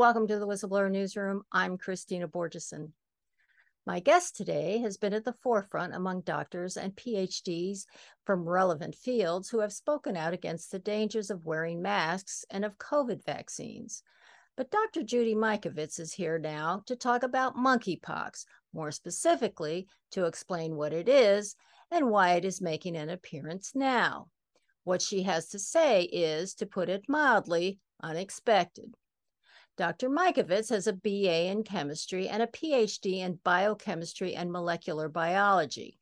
Welcome to the Whistleblower Newsroom. I'm Kristina Borjesson. My guest today has been at the forefront among doctors and PhDs from relevant fields who have spoken out against the dangers of wearing masks and of COVID vaccines. But Dr. Judy Mikovits is here now to talk about monkeypox, more specifically, to explain what it is and why it is making an appearance now. What she has to say is, to put it mildly, unexpected. Dr. Mikovits has a BA in chemistry and a PhD in biochemistry and molecular biology.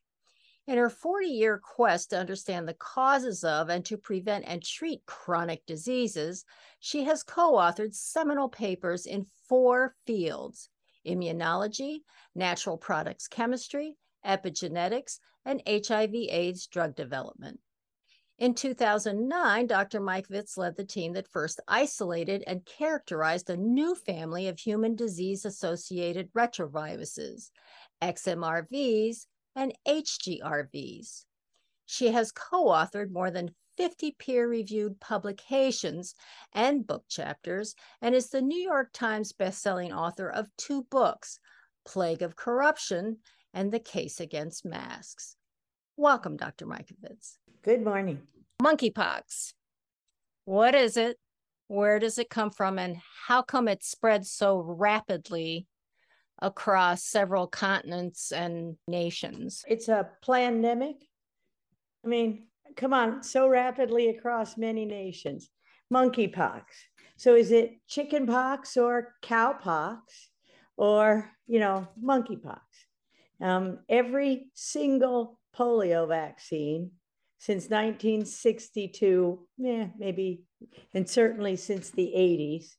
In her 40 year quest to understand the causes of and to prevent and treat chronic diseases, she has co authored seminal papers in four fields immunology, natural products chemistry, epigenetics, and HIV/AIDS drug development. In 2009, Dr. Mikovits led the team that first isolated and characterized a new family of human disease associated retroviruses, XMRVs and HGRVs. She has co authored more than 50 peer reviewed publications and book chapters and is the New York Times bestselling author of two books Plague of Corruption and The Case Against Masks. Welcome, Dr. Mikovits. Good morning. Monkeypox. What is it? Where does it come from? And how come it spreads so rapidly across several continents and nations? It's a pandemic. I mean, come on, so rapidly across many nations. Monkeypox. So is it chickenpox or cowpox or, you know, monkeypox? Um, every single polio vaccine since 1962, yeah, maybe, and certainly since the 80s,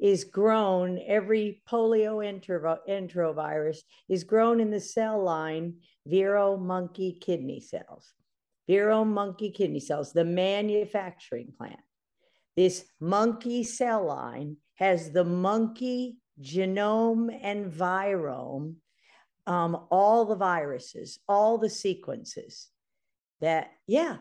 is grown, every polio entero, enterovirus is grown in the cell line Vero monkey kidney cells. Vero monkey kidney cells, the manufacturing plant. This monkey cell line has the monkey genome and virome, um, all the viruses, all the sequences that, yeah.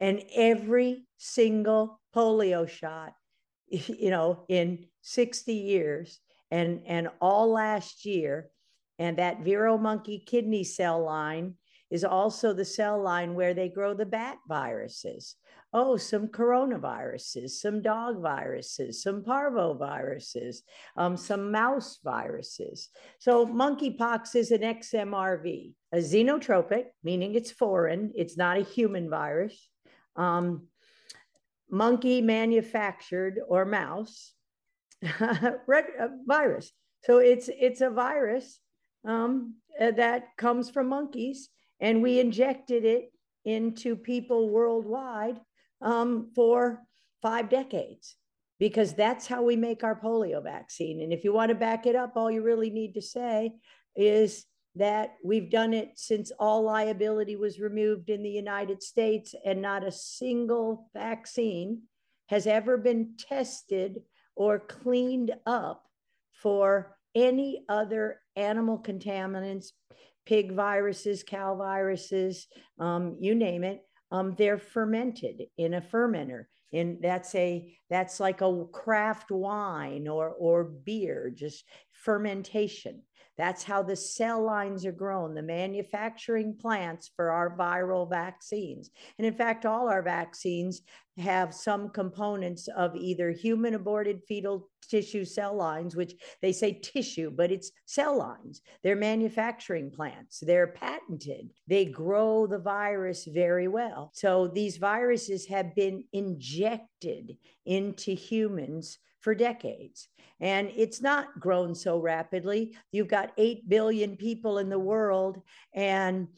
And every single polio shot, you know, in 60 years and, and all last year, and that Vero monkey kidney cell line is also the cell line where they grow the bat viruses. Oh, some coronaviruses, some dog viruses, some parvoviruses, um, some mouse viruses. So monkeypox is an XMRV, a xenotropic, meaning it's foreign, it's not a human virus. Um, monkey manufactured or mouse virus. So it's it's a virus um, that comes from monkeys and we injected it into people worldwide um, for five decades because that's how we make our polio vaccine. And if you want to back it up, all you really need to say is that we've done it since all liability was removed in the United States, and not a single vaccine has ever been tested or cleaned up for any other animal contaminants, pig viruses, cow viruses, um, you name it. Um, they're fermented in a fermenter. And that's a that's like a craft wine or or beer, just fermentation. That's how the cell lines are grown, the manufacturing plants for our viral vaccines. And in fact, all our vaccines have some components of either human aborted fetal tissue cell lines, which they say tissue, but it's cell lines. They're manufacturing plants, they're patented, they grow the virus very well. So these viruses have been injected into humans for decades. And it's not grown so rapidly. You've got 8 billion people in the world. And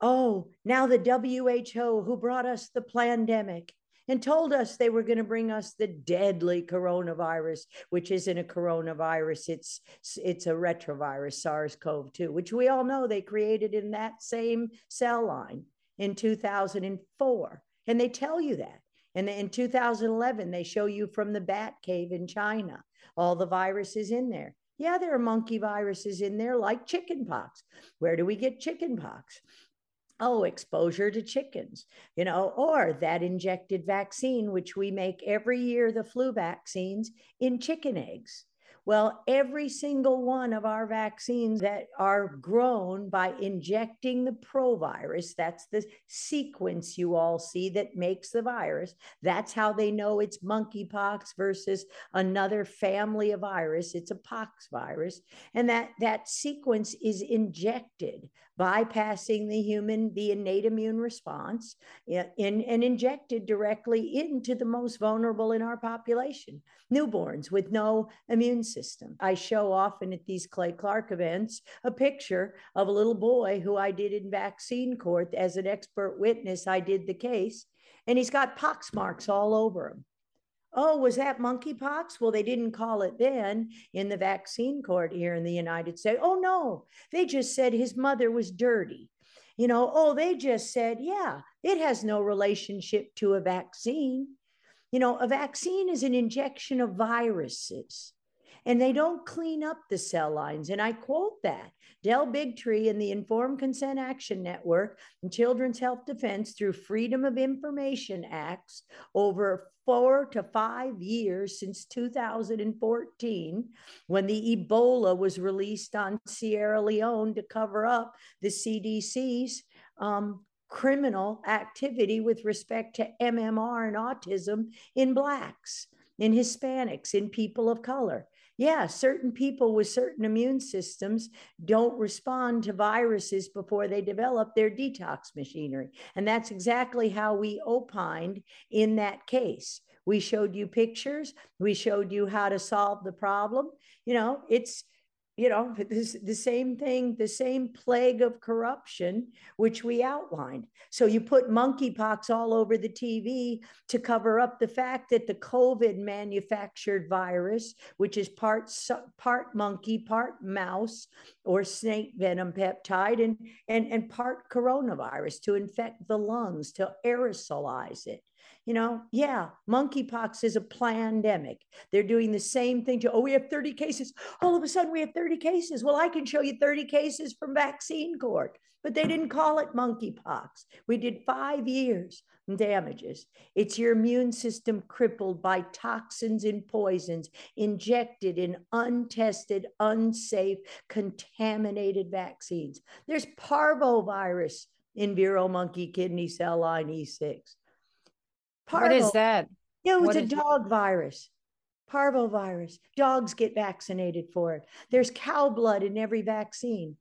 oh, now the WHO, who brought us the pandemic and told us they were going to bring us the deadly coronavirus, which isn't a coronavirus, it's, it's a retrovirus, SARS CoV 2, which we all know they created in that same cell line in 2004. And they tell you that. And in 2011, they show you from the bat cave in China, all the viruses in there. Yeah, there are monkey viruses in there like chickenpox. Where do we get chickenpox? Oh, exposure to chickens, you know, or that injected vaccine, which we make every year, the flu vaccines in chicken eggs. Well, every single one of our vaccines that are grown by injecting the provirus, that's the sequence you all see that makes the virus. That's how they know it's monkeypox versus another family of virus. It's a pox virus. And that, that sequence is injected, bypassing the human, the innate immune response, in, and injected directly into the most vulnerable in our population newborns with no immune system. I show often at these Clay Clark events a picture of a little boy who I did in vaccine court as an expert witness. I did the case, and he's got pox marks all over him. Oh, was that monkeypox? Well, they didn't call it then in the vaccine court here in the United States. Oh, no, they just said his mother was dirty. You know, oh, they just said, yeah, it has no relationship to a vaccine. You know, a vaccine is an injection of viruses and they don't clean up the cell lines. And I quote that Del Bigtree and the Informed Consent Action Network and Children's Health Defense through Freedom of Information Acts over four to five years since 2014, when the Ebola was released on Sierra Leone to cover up the CDC's um, criminal activity with respect to MMR and autism in Blacks, in Hispanics, in people of color. Yeah, certain people with certain immune systems don't respond to viruses before they develop their detox machinery. And that's exactly how we opined in that case. We showed you pictures, we showed you how to solve the problem. You know, it's you know, this, the same thing, the same plague of corruption, which we outlined. So you put monkeypox all over the TV to cover up the fact that the COVID manufactured virus, which is part, part monkey, part mouse or snake venom peptide, and, and, and part coronavirus to infect the lungs, to aerosolize it you know, yeah, monkeypox is a pandemic. They're doing the same thing to, oh, we have 30 cases. All of a sudden, we have 30 cases. Well, I can show you 30 cases from vaccine court, but they didn't call it monkeypox. We did five years damages. It's your immune system crippled by toxins and poisons injected in untested, unsafe, contaminated vaccines. There's parvovirus in Vero monkey kidney cell line E6. Parvo. What is that? Yeah, it was a dog virus. Parvovirus. Dogs get vaccinated for it. There's cow blood in every vaccine.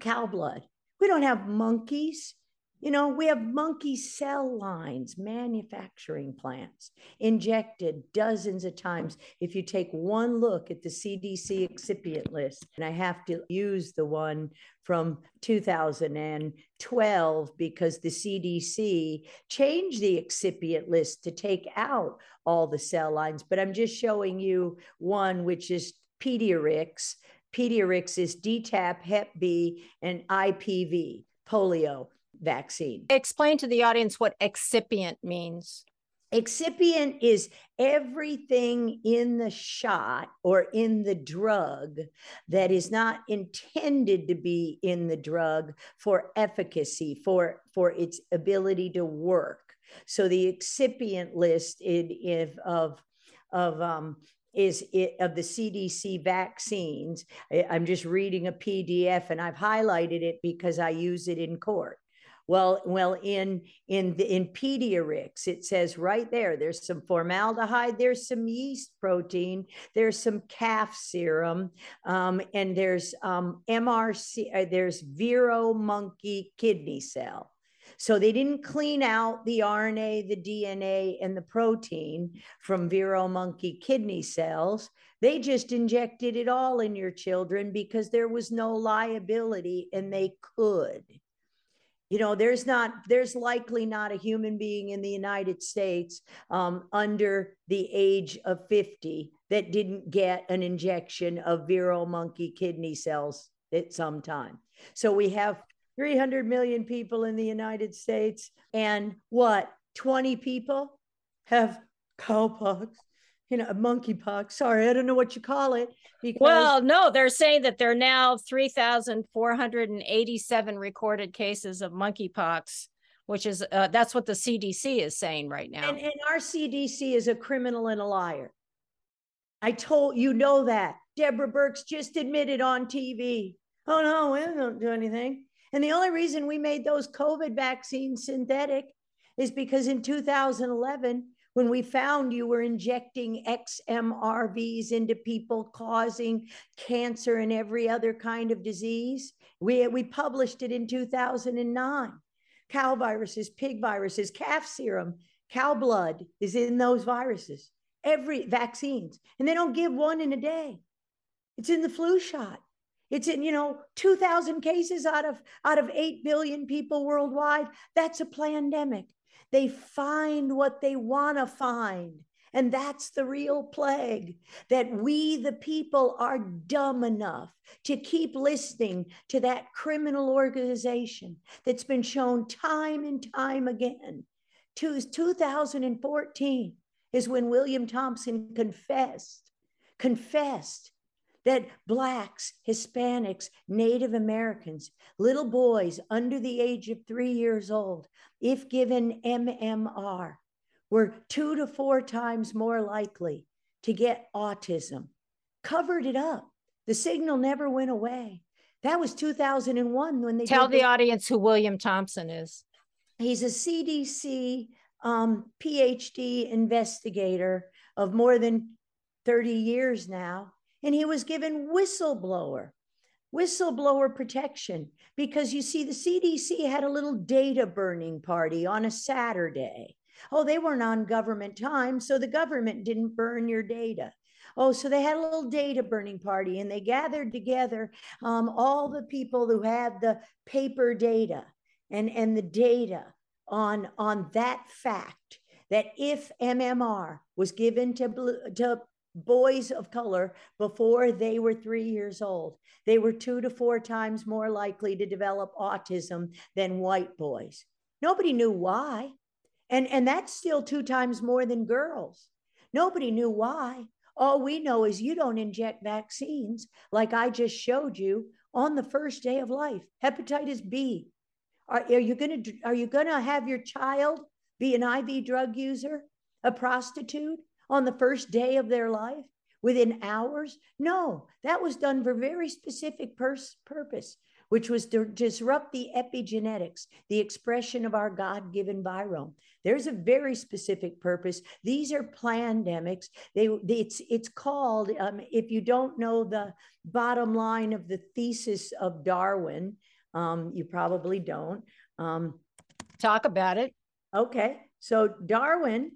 Cow blood. We don't have monkeys. You know, we have monkey cell lines, manufacturing plants injected dozens of times. If you take one look at the CDC excipient list, and I have to use the one from 2012 because the CDC changed the excipient list to take out all the cell lines, but I'm just showing you one, which is Pediarix. Pediarix is DTaP, Hep B, and IPV, polio vaccine. Explain to the audience what excipient means. Excipient is everything in the shot or in the drug that is not intended to be in the drug for efficacy, for, for its ability to work. So the excipient list in, in, of, of um, is it, of the CDC vaccines. I'm just reading a PDF and I've highlighted it because I use it in court. Well, well, in in in Pediarix, it says right there, there's some formaldehyde, there's some yeast protein, there's some calf serum, um, and there's um, MRC, uh, there's Vero monkey kidney cell. So they didn't clean out the RNA, the DNA, and the protein from Vero monkey kidney cells. They just injected it all in your children because there was no liability and they could you know there's not there's likely not a human being in the united states um, under the age of 50 that didn't get an injection of vero monkey kidney cells at some time. So we have 300 million people in the united states and what 20 people have cowpox you know, monkeypox. Sorry, I don't know what you call it. Because... Well, no, they're saying that there are now 3,487 recorded cases of monkeypox, which is uh, that's what the CDC is saying right now. And, and our CDC is a criminal and a liar. I told you know that. Deborah Birx just admitted on TV. Oh no, we don't do anything. And the only reason we made those COVID vaccines synthetic is because in 2011, when we found you were injecting XMRVs into people causing cancer and every other kind of disease, we, we published it in 2009. Cow viruses, pig viruses, calf serum, cow blood is in those viruses, every vaccines. And they don't give one in a day. It's in the flu shot. It's in, you know, 2,000 cases out of out of 8 billion people worldwide. That's a pandemic. They find what they want to find. And that's the real plague that we, the people, are dumb enough to keep listening to that criminal organization that's been shown time and time again. To 2014 is when William Thompson confessed, confessed that Blacks, Hispanics, Native Americans, little boys under the age of three years old, if given MMR, were two to four times more likely to get autism. Covered it up. The signal never went away. That was 2001 when they tell the, the audience who William Thompson is. He's a CDC um, PhD investigator of more than 30 years now and he was given whistleblower whistleblower protection because you see the CDC had a little data burning party on a Saturday. Oh, they weren't on government time, so the government didn't burn your data. Oh, so they had a little data burning party and they gathered together um, all the people who had the paper data and, and the data on, on that fact that if MMR was given to, to boys of color before they were three years old. They were two to four times more likely to develop autism than white boys. Nobody knew why. And, and that's still two times more than girls. Nobody knew why. All we know is you don't inject vaccines like I just showed you on the first day of life. Hepatitis B. Are, are you going to are you going to have your child be an IV drug user, a prostitute, on the first day of their life within hours? No, that was done for very specific pers- purpose, which was to disrupt the epigenetics, the expression of our God given virome. There's a very specific purpose. These are pandemics. They, it's, it's called, um, if you don't know the bottom line of the thesis of Darwin, um, you probably don't. Um, Talk about it. Okay. So Darwin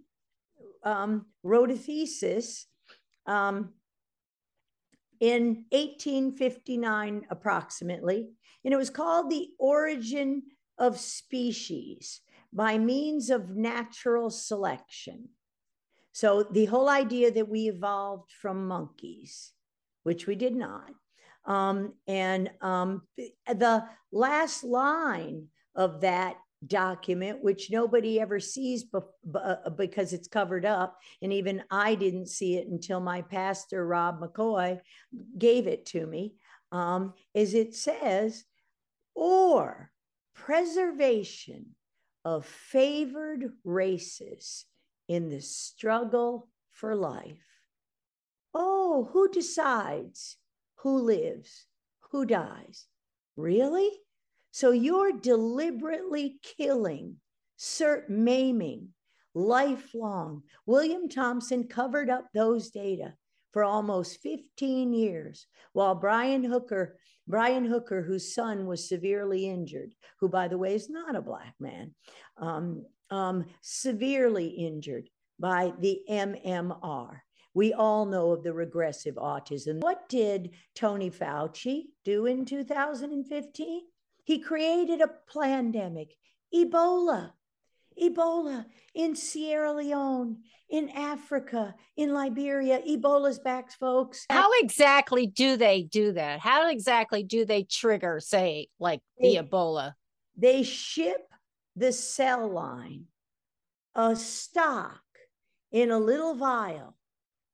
um, wrote a thesis um, in 1859, approximately, and it was called The Origin of Species by Means of Natural Selection. So, the whole idea that we evolved from monkeys, which we did not. Um, and um, the last line of that document, which nobody ever sees uh, because it's covered up. And even I didn't see it until my pastor, Rob McCoy, gave it to me. Um, is it says, or preservation of favored races in the struggle for life. Oh, who decides who lives, who dies? Really? So you're deliberately killing, cert maiming, lifelong. William Thompson covered up those data for almost 15 years while Brian Hooker, Brian Hooker, whose son was severely injured, who, by the way, is not a Black man, um, um, severely injured by the MMR. We all know of the regressive autism. What did Tony Fauci do in 2015? He created a pandemic, Ebola, Ebola in Sierra Leone, in Africa, in Liberia. Ebola's back, folks. How exactly do they do that? How exactly do they trigger, say, like they, the Ebola? They ship the cell line, a stock in a little vial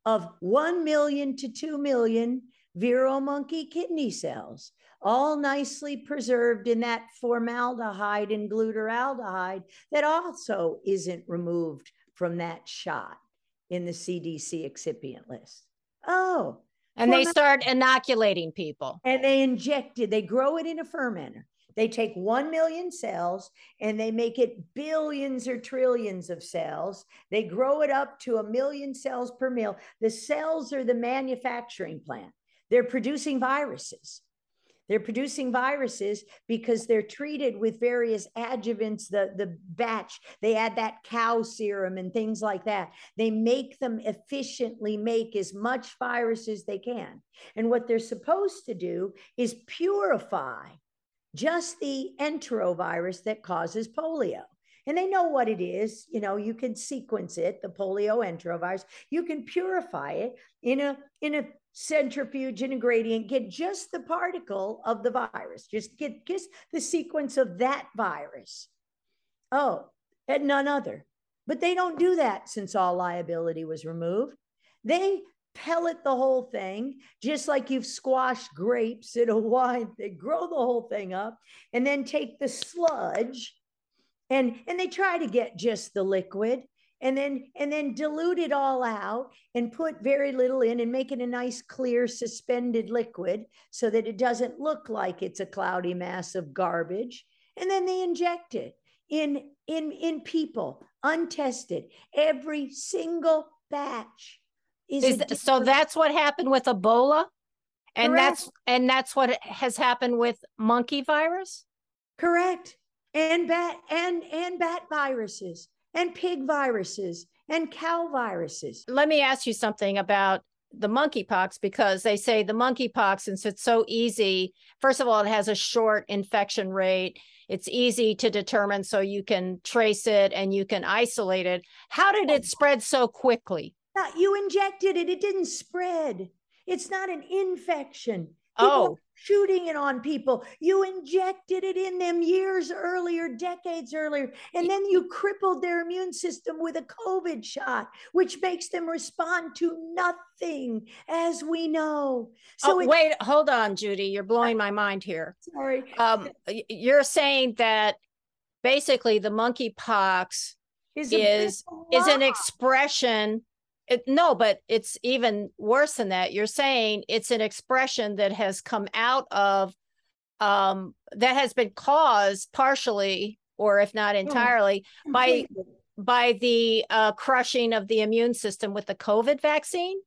of 1 million to 2 million vero monkey kidney cells all nicely preserved in that formaldehyde and glutaraldehyde that also isn't removed from that shot in the CDC excipient list. Oh. And they start inoculating people. And they inject it, they grow it in a fermenter. They take 1 million cells and they make it billions or trillions of cells. They grow it up to a million cells per mil. The cells are the manufacturing plant. They're producing viruses. They're producing viruses because they're treated with various adjuvants, the, the batch, they add that cow serum and things like that. They make them efficiently make as much virus as they can. And what they're supposed to do is purify just the enterovirus that causes polio. And they know what it is. You know, you can sequence it, the polio enterovirus. You can purify it in a in a centrifuge and a gradient, get just the particle of the virus, just get just the sequence of that virus. Oh, and none other. But they don't do that since all liability was removed. They pellet the whole thing, just like you've squashed grapes in a wine. They grow the whole thing up and then take the sludge and and they try to get just the liquid and then and then dilute it all out and put very little in and make it a nice clear suspended liquid so that it doesn't look like it's a cloudy mass of garbage. And then they inject it in in in people untested. Every single batch is, is so that's what happened with ebola? And correct. that's and that's what has happened with monkey virus? Correct. And bat and and bat viruses and pig viruses and cow viruses. Let me ask you something about the monkeypox because they say the monkeypox, since it's so easy, first of all, it has a short infection rate. It's easy to determine, so you can trace it and you can isolate it. How did it spread so quickly? You injected it, it didn't spread. It's not an infection. People oh, shooting it on people. You injected it in them years earlier, decades earlier, and then you crippled their immune system with a COVID shot, which makes them respond to nothing, as we know. So oh, wait, hold on, Judy. You're blowing my mind here. Sorry. Um, you're saying that basically the monkeypox is is, is an expression it, no, but it's even worse than that. You're saying it's an expression that has come out of um, that has been caused partially, or if not entirely, oh, by by the uh, crushing of the immune system with the COVID vaccine?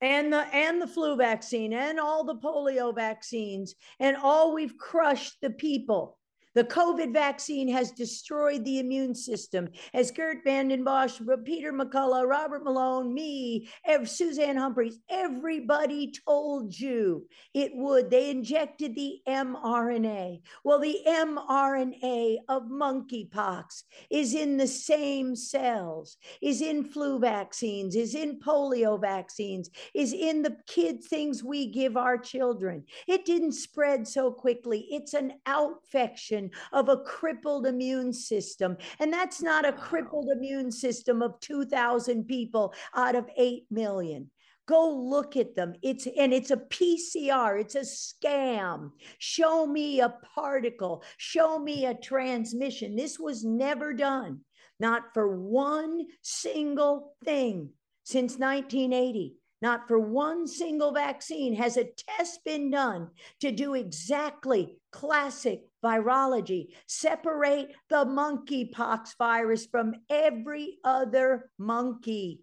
And the and the flu vaccine and all the polio vaccines and all we've crushed the people the COVID vaccine has destroyed the immune system. As Geert Vanden Bossche, Peter McCullough, Robert Malone, me, Suzanne Humphries, everybody told you it would. They injected the mRNA. Well, the mRNA of monkeypox is in the same cells, is in flu vaccines, is in polio vaccines, is in the kid things we give our children. It didn't spread so quickly. It's an outfection of a crippled immune system. And that's not a crippled immune system of 2,000 people out of 8 million. Go look at them. It's and it's a pcr it's a scam. Show me a particle. Show me a transmission. This was never done not for one single thing since 1980 not for one single vaccine has a test been done to do exactly classic virology, separate the monkeypox virus from every other monkey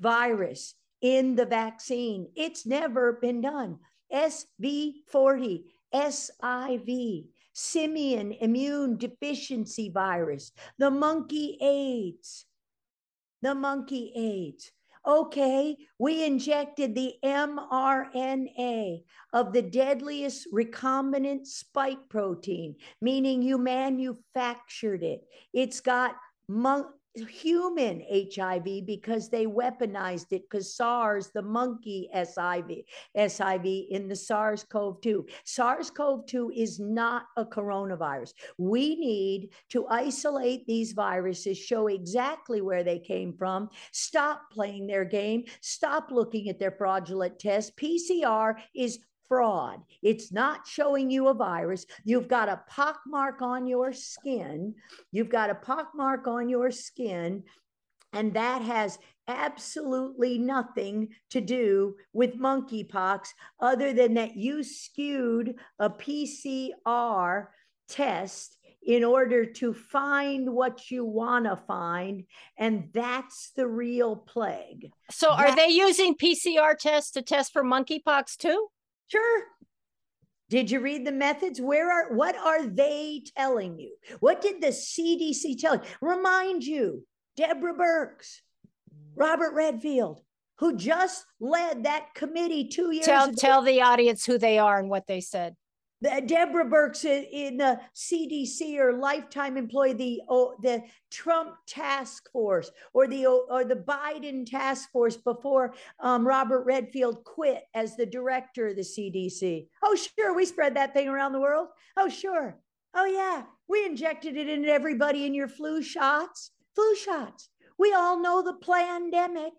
virus in the vaccine. It's never been done. SV40, SIV, simian immune deficiency virus, the monkey AIDS, the monkey AIDS. Okay, we injected the mRNA of the deadliest recombinant spike protein, meaning you manufactured it. It's got mon- human HIV because they weaponized it because SARS, the monkey SIV, SIV in the SARS CoV 2. SARS CoV 2 is not a coronavirus. We need to isolate these viruses, show exactly where they came from, stop playing their game, stop looking at their fraudulent tests. PCR is fraud. It's not showing you a virus. You've got a pockmark on your skin. You've got a pockmark on your skin And that has absolutely nothing to do with monkeypox other than that you skewed a PCR test in order to find what you want to find. And that's the real plague. So, are they using PCR tests to test for monkeypox too? Sure. Did you read the methods? Where are what are they telling you? What did the CDC tell you? Remind you, Deborah Birx, Robert Redfield, who just led that committee two years tell, ago. Tell the audience who they are and what they said Deborah Birx in the CDC or lifetime employee, the oh, the Trump task force or the or the Biden task force before um, Robert Redfield quit as the director of the CDC. Oh, sure, we spread that thing around the world. Oh, sure. Oh, yeah, we injected it into everybody in your flu shots. Flu shots. We all know the pandemic,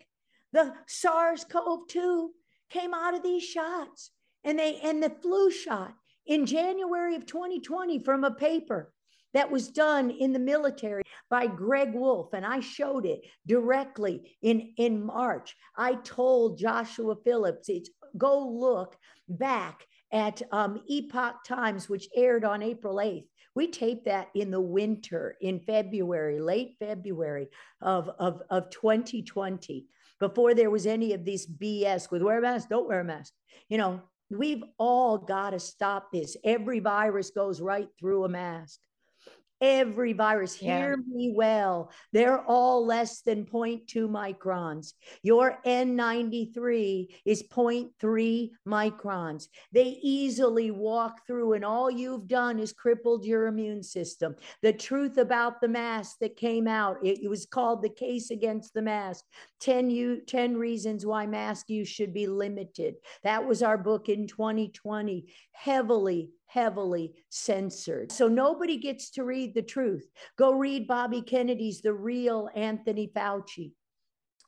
the SARS-CoV-2 came out of these shots, and they and the flu shot in January of 2020 from a paper that was done in the military by Greg Wolff, and I showed it directly in, in March. I told Joshua Phillips, it's go look back at um, Epoch Times, which aired on April 8th. We taped that in the winter, in February, late February of, of, of 2020, before there was any of this BS with wear a mask, don't wear a mask. You know, We've all got to stop this. Every virus goes right through a mask every virus. Yeah. Hear me well. They're all less than 0.2 microns. Your N93 is 0.3 microns. They easily walk through, and all you've done is crippled your immune system. The truth about the mask that came out, it, it was called the case against the mask 10, you, 10 reasons why mask use should be limited. That was our book in 2020, heavily heavily censored. So nobody gets to read the truth. Go read Bobby Kennedy's The Real Anthony Fauci.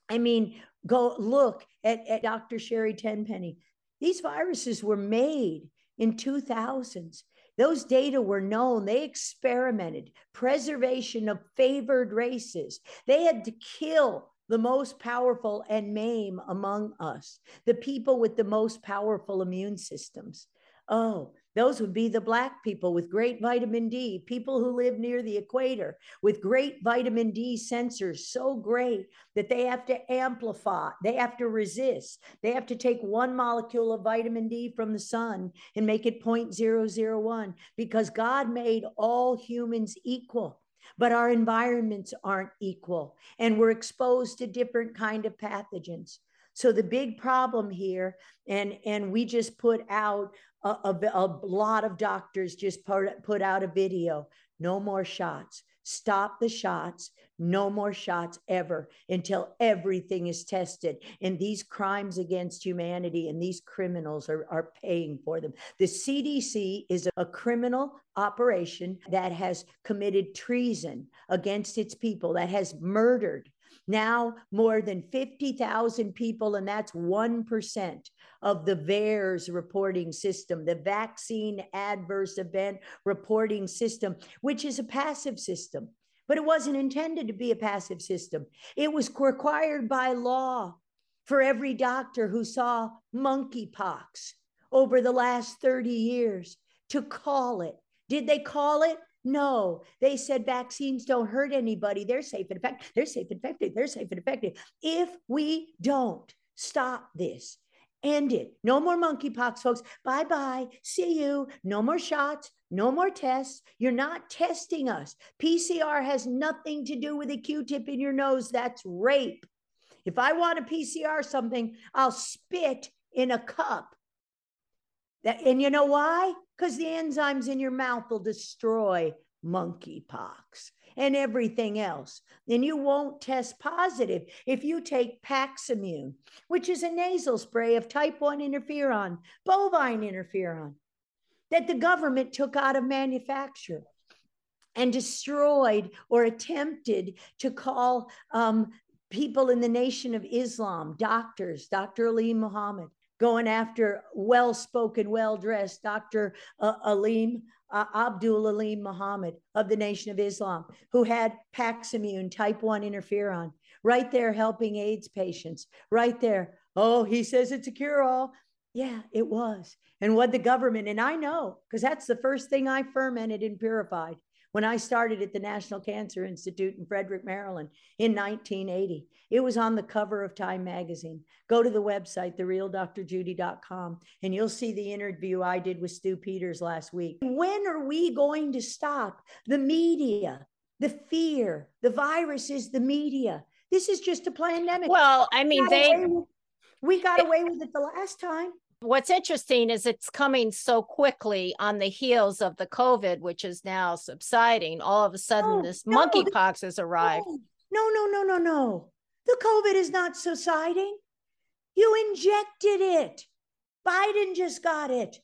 I mean, go look at, at Dr. Sherry Tenpenny. These viruses were made in 2000s. Those data were known. They experimented preservation of favored races. They had to kill the most powerful and maim among us, the people with the most powerful immune systems. Oh, those would be the Black people with great vitamin D, people who live near the equator with great vitamin D sensors, so great that they have to amplify, they have to resist, they have to take one molecule of vitamin D from the sun and make it 0.001 because God made all humans equal but our environments aren't equal and we're exposed to different kind of pathogens. So the big problem here, and and we just put out a, a, lot of doctors just put, put out a video. No more shots. Stop the shots. No more shots ever until everything is tested. And these crimes against humanity and these criminals are, are paying for them. The CDC is a criminal operation that has committed treason against its people, that has murdered now, more than 50,000 people, and that's 1% of the VAERS reporting system, the Vaccine Adverse Event Reporting System, which is a passive system. But it wasn't intended to be a passive system. It was required by law for every doctor who saw monkeypox over the last 30 years to call it. Did they call it? No, they said vaccines don't hurt anybody. They're safe and effective. They're safe and effective. They're safe and effective. If we don't stop this, end it. No more monkeypox, folks. Bye bye. See you. No more shots. No more tests. You're not testing us. PCR has nothing to do with a Q tip in your nose. That's rape. If I want to PCR something, I'll spit in a cup. That, and you know why? Because the enzymes in your mouth will destroy monkeypox and everything else. And you won't test positive if you take Paximune, which is a nasal spray of type 1 interferon, bovine interferon, that the government took out of manufacture and destroyed or attempted to call um, people in the Nation of Islam, doctors, Dr. Ali Muhammad, going after well spoken, well dressed Dr. Uh, Alim. Uh, Abdul Alim Muhammad of the Nation of Islam, who had Paximune type 1 interferon right there helping AIDS patients, right there. Oh, he says it's a cure all. Yeah, it was. And what the government, and I know because that's the first thing I fermented and purified when I started at the National Cancer Institute in Frederick, Maryland in 1980. It was on the cover of Time magazine. Go to the website, therealdrjudy.com, and you'll see the interview I did with Stu Peters last week. When are we going to stop the media, the fear? The virus is the media. This is just a pandemic. Well, I mean, they. we got away with it the last time what's interesting is it's coming so quickly on the heels of the COVID, which is now subsiding. All of a sudden, no, this no, monkeypox has arrived. No, no, no, no, no. The COVID is not subsiding. You injected it. Biden just got it.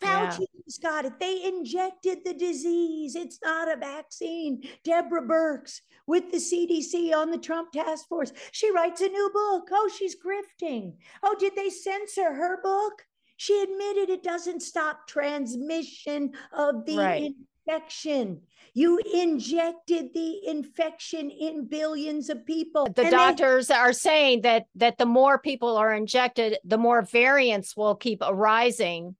Fauci yeah. got it. They injected the disease. It's not a vaccine. Deborah Birx with the CDC on the Trump task force. She writes a new book. Oh, she's grifting. Oh, did they censor her book? She admitted it doesn't stop transmission of the right. infection. You injected the infection in billions of people. The doctors they- are saying that that the more people are injected, the more variants will keep arising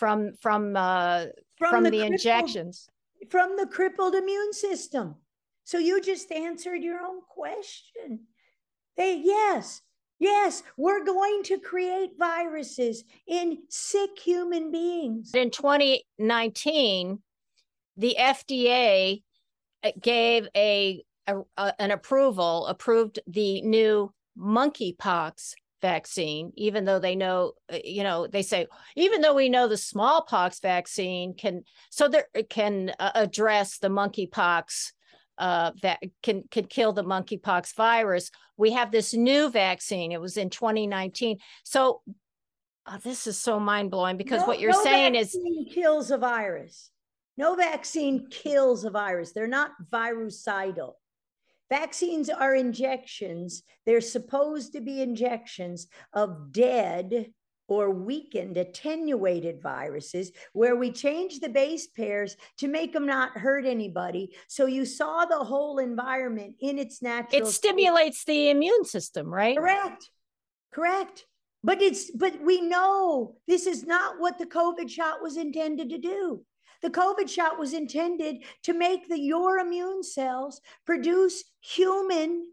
from from uh, from, from the, the injections from the crippled immune system. So you just answered your own question. They yes, yes, we're going to create viruses in sick human beings. In 2019, the FDA uh, gave a, a, a an approval, approved the new monkeypox vaccine, even though they know, uh, you know, they say, even though we know the smallpox vaccine can, so there can uh, address the monkeypox uh, that can can kill the monkeypox virus. We have this new vaccine. It was in 2019. So oh, this is so mind blowing because no, what you're no saying is kills a virus. No vaccine kills a virus. They're not virucidal. Vaccines are injections. They're supposed to be injections of dead or weakened, attenuated viruses where we change the base pairs to make them not hurt anybody. So you saw the whole environment in its natural. It stimulates state. the immune system, right? Correct. Correct. But it's but we know this is not what the COVID shot was intended to do. The COVID shot was intended to make the, your immune cells produce human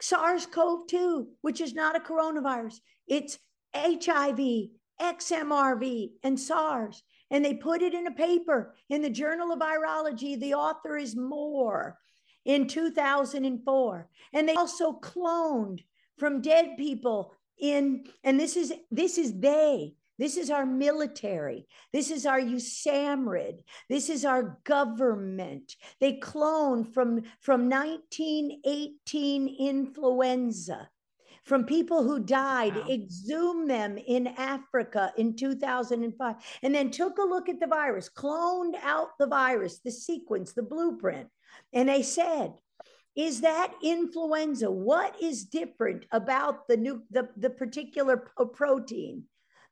SARS CoV 2, which is not a coronavirus. It's HIV, XMRV, and SARS. And they put it in a paper in the Journal of Virology. The author is Moore in 2004. And they also cloned from dead people in, and this is this is they this is our military. This is our USAMRIID. This is our government. They clone from, from 1918 influenza, from people who died, wow. exhumed them in Africa in 2005, and then took a look at the virus, cloned out the virus, the sequence, the blueprint. And they said, is that influenza what is different about the new the, the particular uh, protein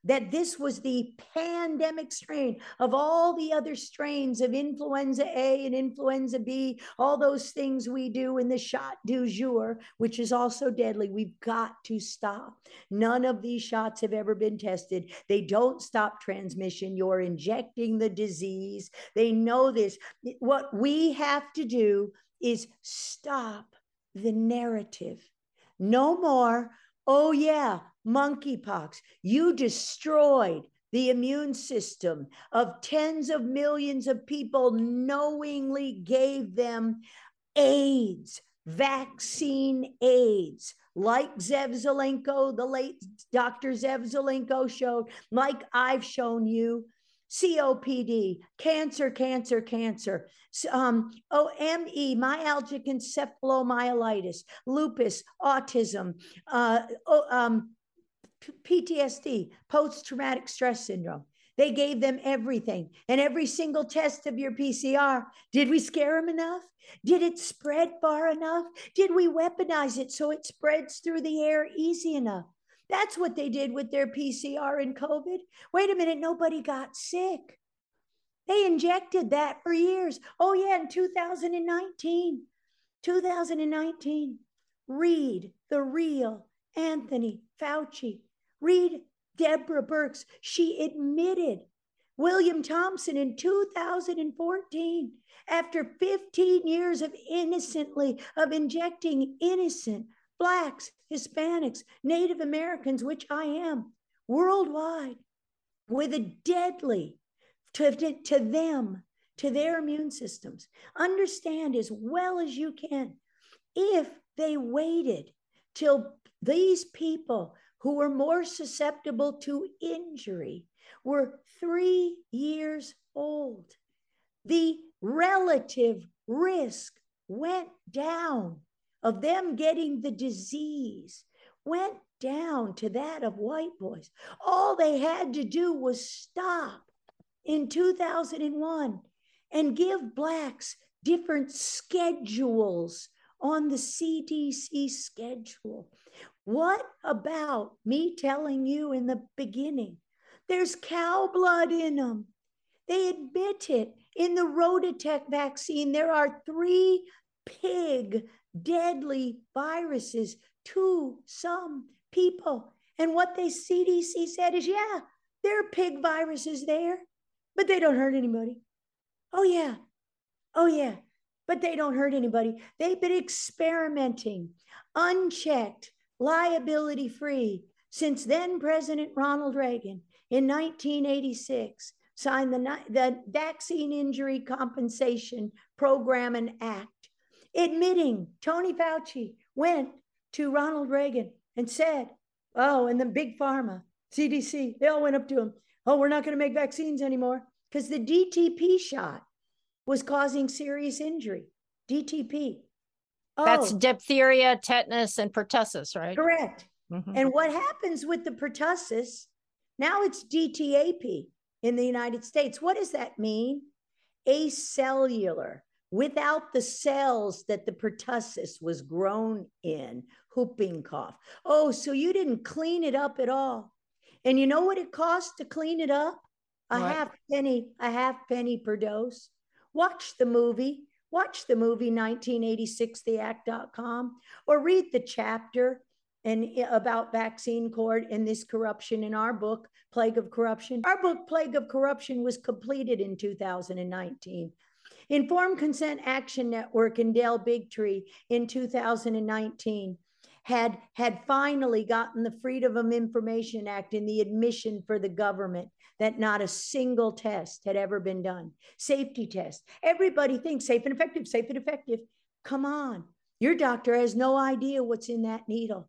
that this was the pandemic strain of all the other strains of influenza A and influenza B, all those things we do in the shot du jour, which is also deadly. We've got to stop. None of these shots have ever been tested. They don't stop transmission. You're injecting the disease. They know this. What we have to do is stop the narrative. No more, oh, yeah, monkeypox. You destroyed the immune system of tens of millions of people, knowingly gave them AIDS, vaccine AIDS, like Zev Zelenko, the late Dr. Zev Zelenko showed, like I've shown you. COPD, cancer, cancer, cancer, um, OME, myalgic encephalomyelitis, lupus, autism, uh, um, PTSD, post traumatic stress syndrome. They gave them everything and every single test of your PCR. Did we scare them enough? Did it spread far enough? Did we weaponize it so it spreads through the air easy enough? That's what they did with their PCR in COVID. Wait a minute, nobody got sick. They injected that for years. Oh, yeah, in 2019. 2019. read the real Anthony Fauci. Read Deborah Birx. She admitted William Thompson in 2014 after 15 years of innocently of injecting innocent blacks, Hispanics, Native Americans, which I am, worldwide, with a deadly to, to them, to their immune systems. Understand as well as you can if they waited till these people who were more susceptible to injury were three years old, the relative risk went down of them getting the disease, went down to that of white boys. All they had to do was stop in 2001 and give blacks different schedules on the CDC schedule. What about me telling you in the beginning? There's cow blood in them. They admit it. In the RotaTeq vaccine, there are three pig deadly viruses to some people. And what the CDC said is, yeah, there are pig viruses there, but they don't hurt anybody. Oh, yeah. Oh, yeah. But they don't hurt anybody. They've been experimenting unchecked, liability free since then President Ronald Reagan in 1986 signed the, the Vaccine Injury Compensation Program and Act, admitting Tony Fauci went to Ronald Reagan and said, Oh, and the big pharma, CDC, they all went up to him. Oh, we're not going to make vaccines anymore because the DTP shot was causing serious injury. DTP. Oh, That's diphtheria, tetanus, and pertussis, right? Correct. Mm-hmm. And what happens with the pertussis? Now it's DTAP in the United States. What does that mean? Acellular, without the cells that the pertussis was grown in, whooping cough. Oh, so you didn't clean it up at all. And you know what it costs to clean it up? A half penny, a half penny per dose. Watch the movie. Watch the movie 1986theact.com or read the chapter and about vaccine court and this corruption in our book, Plague of Corruption. Our book, Plague of Corruption, was completed in 2019. Informed Consent Action Network and Del Bigtree in 2019 had had finally gotten the Freedom of Information Act and the admission for the government that not a single test had ever been done. Safety test. Everybody thinks safe and effective, safe and effective. Come on. Your doctor has no idea what's in that needle.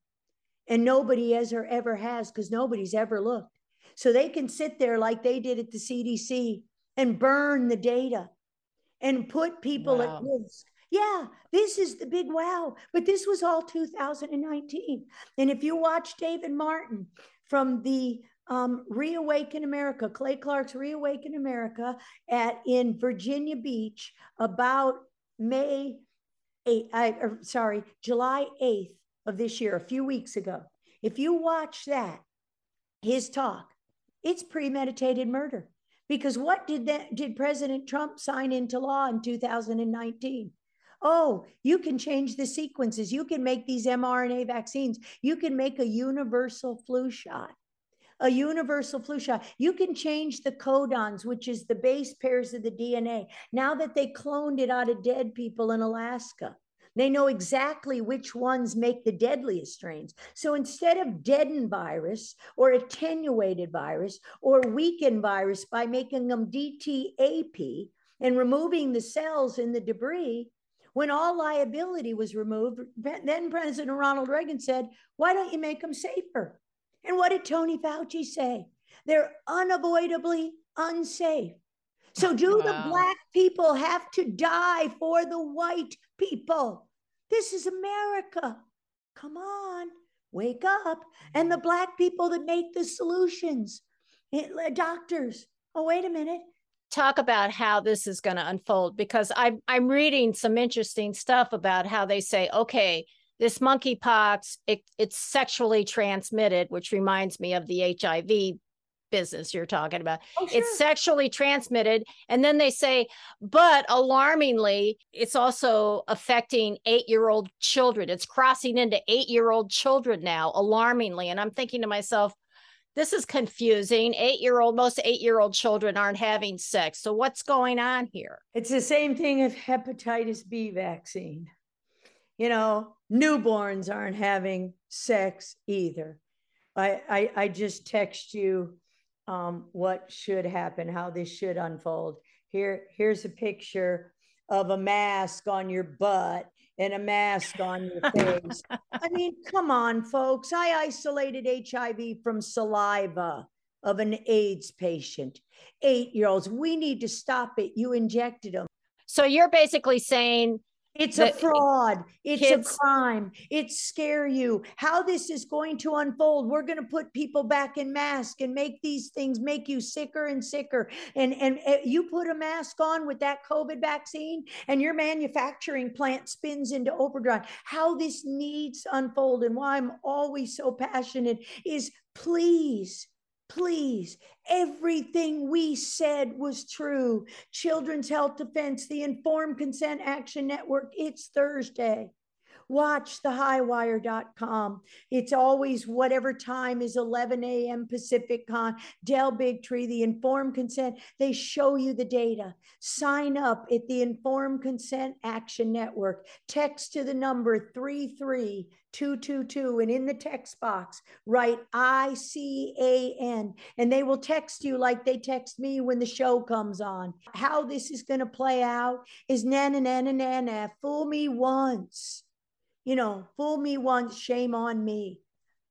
And nobody has or ever has because nobody's ever looked. So they can sit there like they did at the CDC and burn the data and put people wow. at risk. Yeah, this is the big wow. But this was all 2019. And if you watch David Martin from the um, Reawaken America, Clay Clark's Reawaken America at in Virginia Beach about May 8, I, or, sorry, July 8th, of this year, a few weeks ago. If you watch that, his talk, it's premeditated murder. Because what did that did President Trump sign into law in 2019? Oh, you can change the sequences. You can make these mRNA vaccines. You can make a universal flu shot. A universal flu shot. You can change the codons, which is the base pairs of the DNA. Now that they cloned it out of dead people in Alaska, they know exactly which ones make the deadliest strains. So instead of deadened virus or attenuated virus or weakened virus by making them DTAP and removing the cells in the debris, when all liability was removed, then President Ronald Reagan said, Why don't you make them safer? And what did Tony Fauci say? They're unavoidably unsafe. So, do wow. the black people have to die for the white people? This is America. Come on, wake up. And the black people that make the solutions, doctors. Oh, wait a minute. Talk about how this is going to unfold because I'm I'm reading some interesting stuff about how they say, okay, this monkeypox, it, it's sexually transmitted, which reminds me of the HIV business you're talking about. Oh, sure. It's sexually transmitted. And then they say, but alarmingly, it's also affecting eight year old children. It's crossing into eight year old children now, alarmingly. And I'm thinking to myself, this is confusing. Eight year old, most eight year old children aren't having sex. So what's going on here? It's the same thing as hepatitis B vaccine. You know, newborns aren't having sex either. I, I, I just text you um, what should happen, how this should unfold. Here, here's a picture of a mask on your butt and a mask on your face. I mean, come on, folks. I isolated HIV from saliva of an AIDS patient. Eight year olds, we need to stop it. You injected them. So you're basically saying it's a fraud. It's kids, a crime. It's scare you. How this is going to unfold. We're going to put people back in mask and make these things make you sicker and sicker. And and uh, you put a mask on with that COVID vaccine, and your manufacturing plant spins into overdrive. How this needs unfold, and why I'm always so passionate is please Please, everything we said was true. Children's Health Defense, the Informed Consent Action Network, it's Thursday. Watch thehighwire.com. It's always whatever time is 11 a.m. Pacific Con. Del Bigtree, the Informed Consent, they show you the data. Sign up at the Informed Consent Action Network. Text to the number 33222 and in the text box, write ICAN and they will text you like they text me when the show comes on. How this is going to play out is na na na na. Fool me once you know, fool me once, shame on me,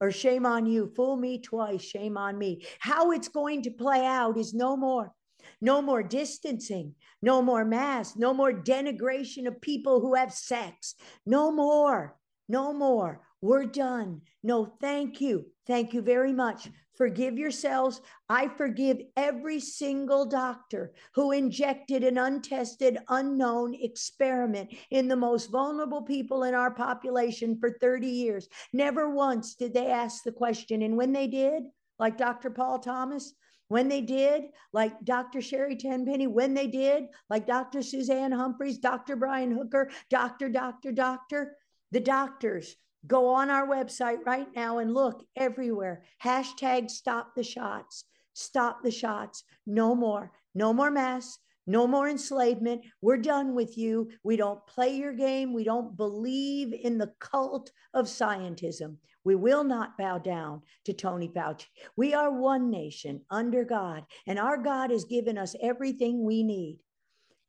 or shame on you. Fool me twice, shame on me. How it's going to play out is no more. No more distancing, no more mass, no more denigration of people who have sex. No more, no more. We're done. No, thank you. Thank you very much. Forgive yourselves. I forgive every single doctor who injected an untested, unknown experiment in the most vulnerable people in our population for 30 years. Never once did they ask the question. And when they did, like Dr. Paul Thomas, when they did, like Dr. Sherry Tenpenny, when they did, like Dr. Suzanne Humphries, Dr. Brian Hooker, Dr. Dr. Doctor, the doctors Go on our website right now and look everywhere. Hashtag stop the shots. Stop the shots. No more. No more mass. No more enslavement. We're done with you. We don't play your game. We don't believe in the cult of scientism. We will not bow down to Tony Fauci. We are one nation under God, and our God has given us everything we need.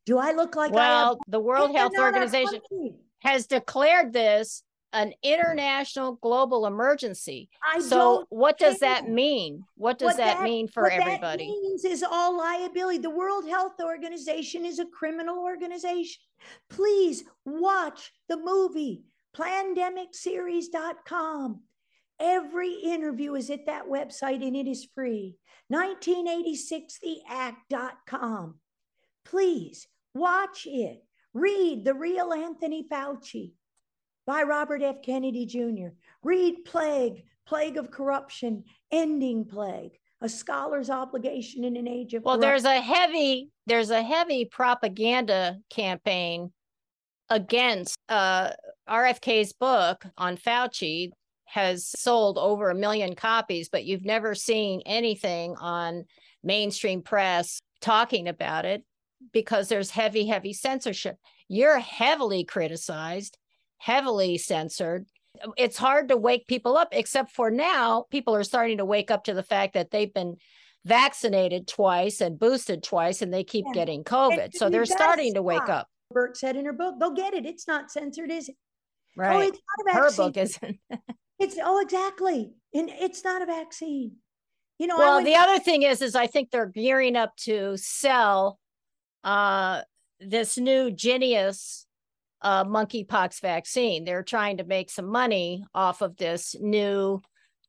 Do I look like well, the World Health Organization has declared this an international global emergency. I so what does that mean? What does what that, that, mean for what everybody? That means is all liability. The World Health Organization is a criminal organization. Please watch the movie pandemicseries.com. Every interview is at that website and it is free. 1986theact.com. Please watch it. Read The Real Anthony Fauci by Robert F. Kennedy Jr. Read Plague, Plague of Corruption, Ending Plague, a scholar's obligation in an age of Well, corruption. there's a heavy there's a heavy propaganda campaign against uh, RFK's book on Fauci has sold over a million copies, but you've never seen anything on mainstream press talking about it because there's heavy, heavy censorship. You're heavily criticized heavily censored. It's hard to wake people up, except for now, people are starting to wake up to the fact that they've been vaccinated twice and boosted twice and they keep yeah. getting COVID. so they're starting to wake up. Burke said in her book, go get it. It's not censored, is it? Oh, right. Oh, it's not a vaccine. Her book isn't. it's oh exactly. And it's not a vaccine. You know, well, the other thing is, is I think they're gearing up to sell uh this new Jynneos uh, monkeypox vaccine. They're trying to make some money off of this new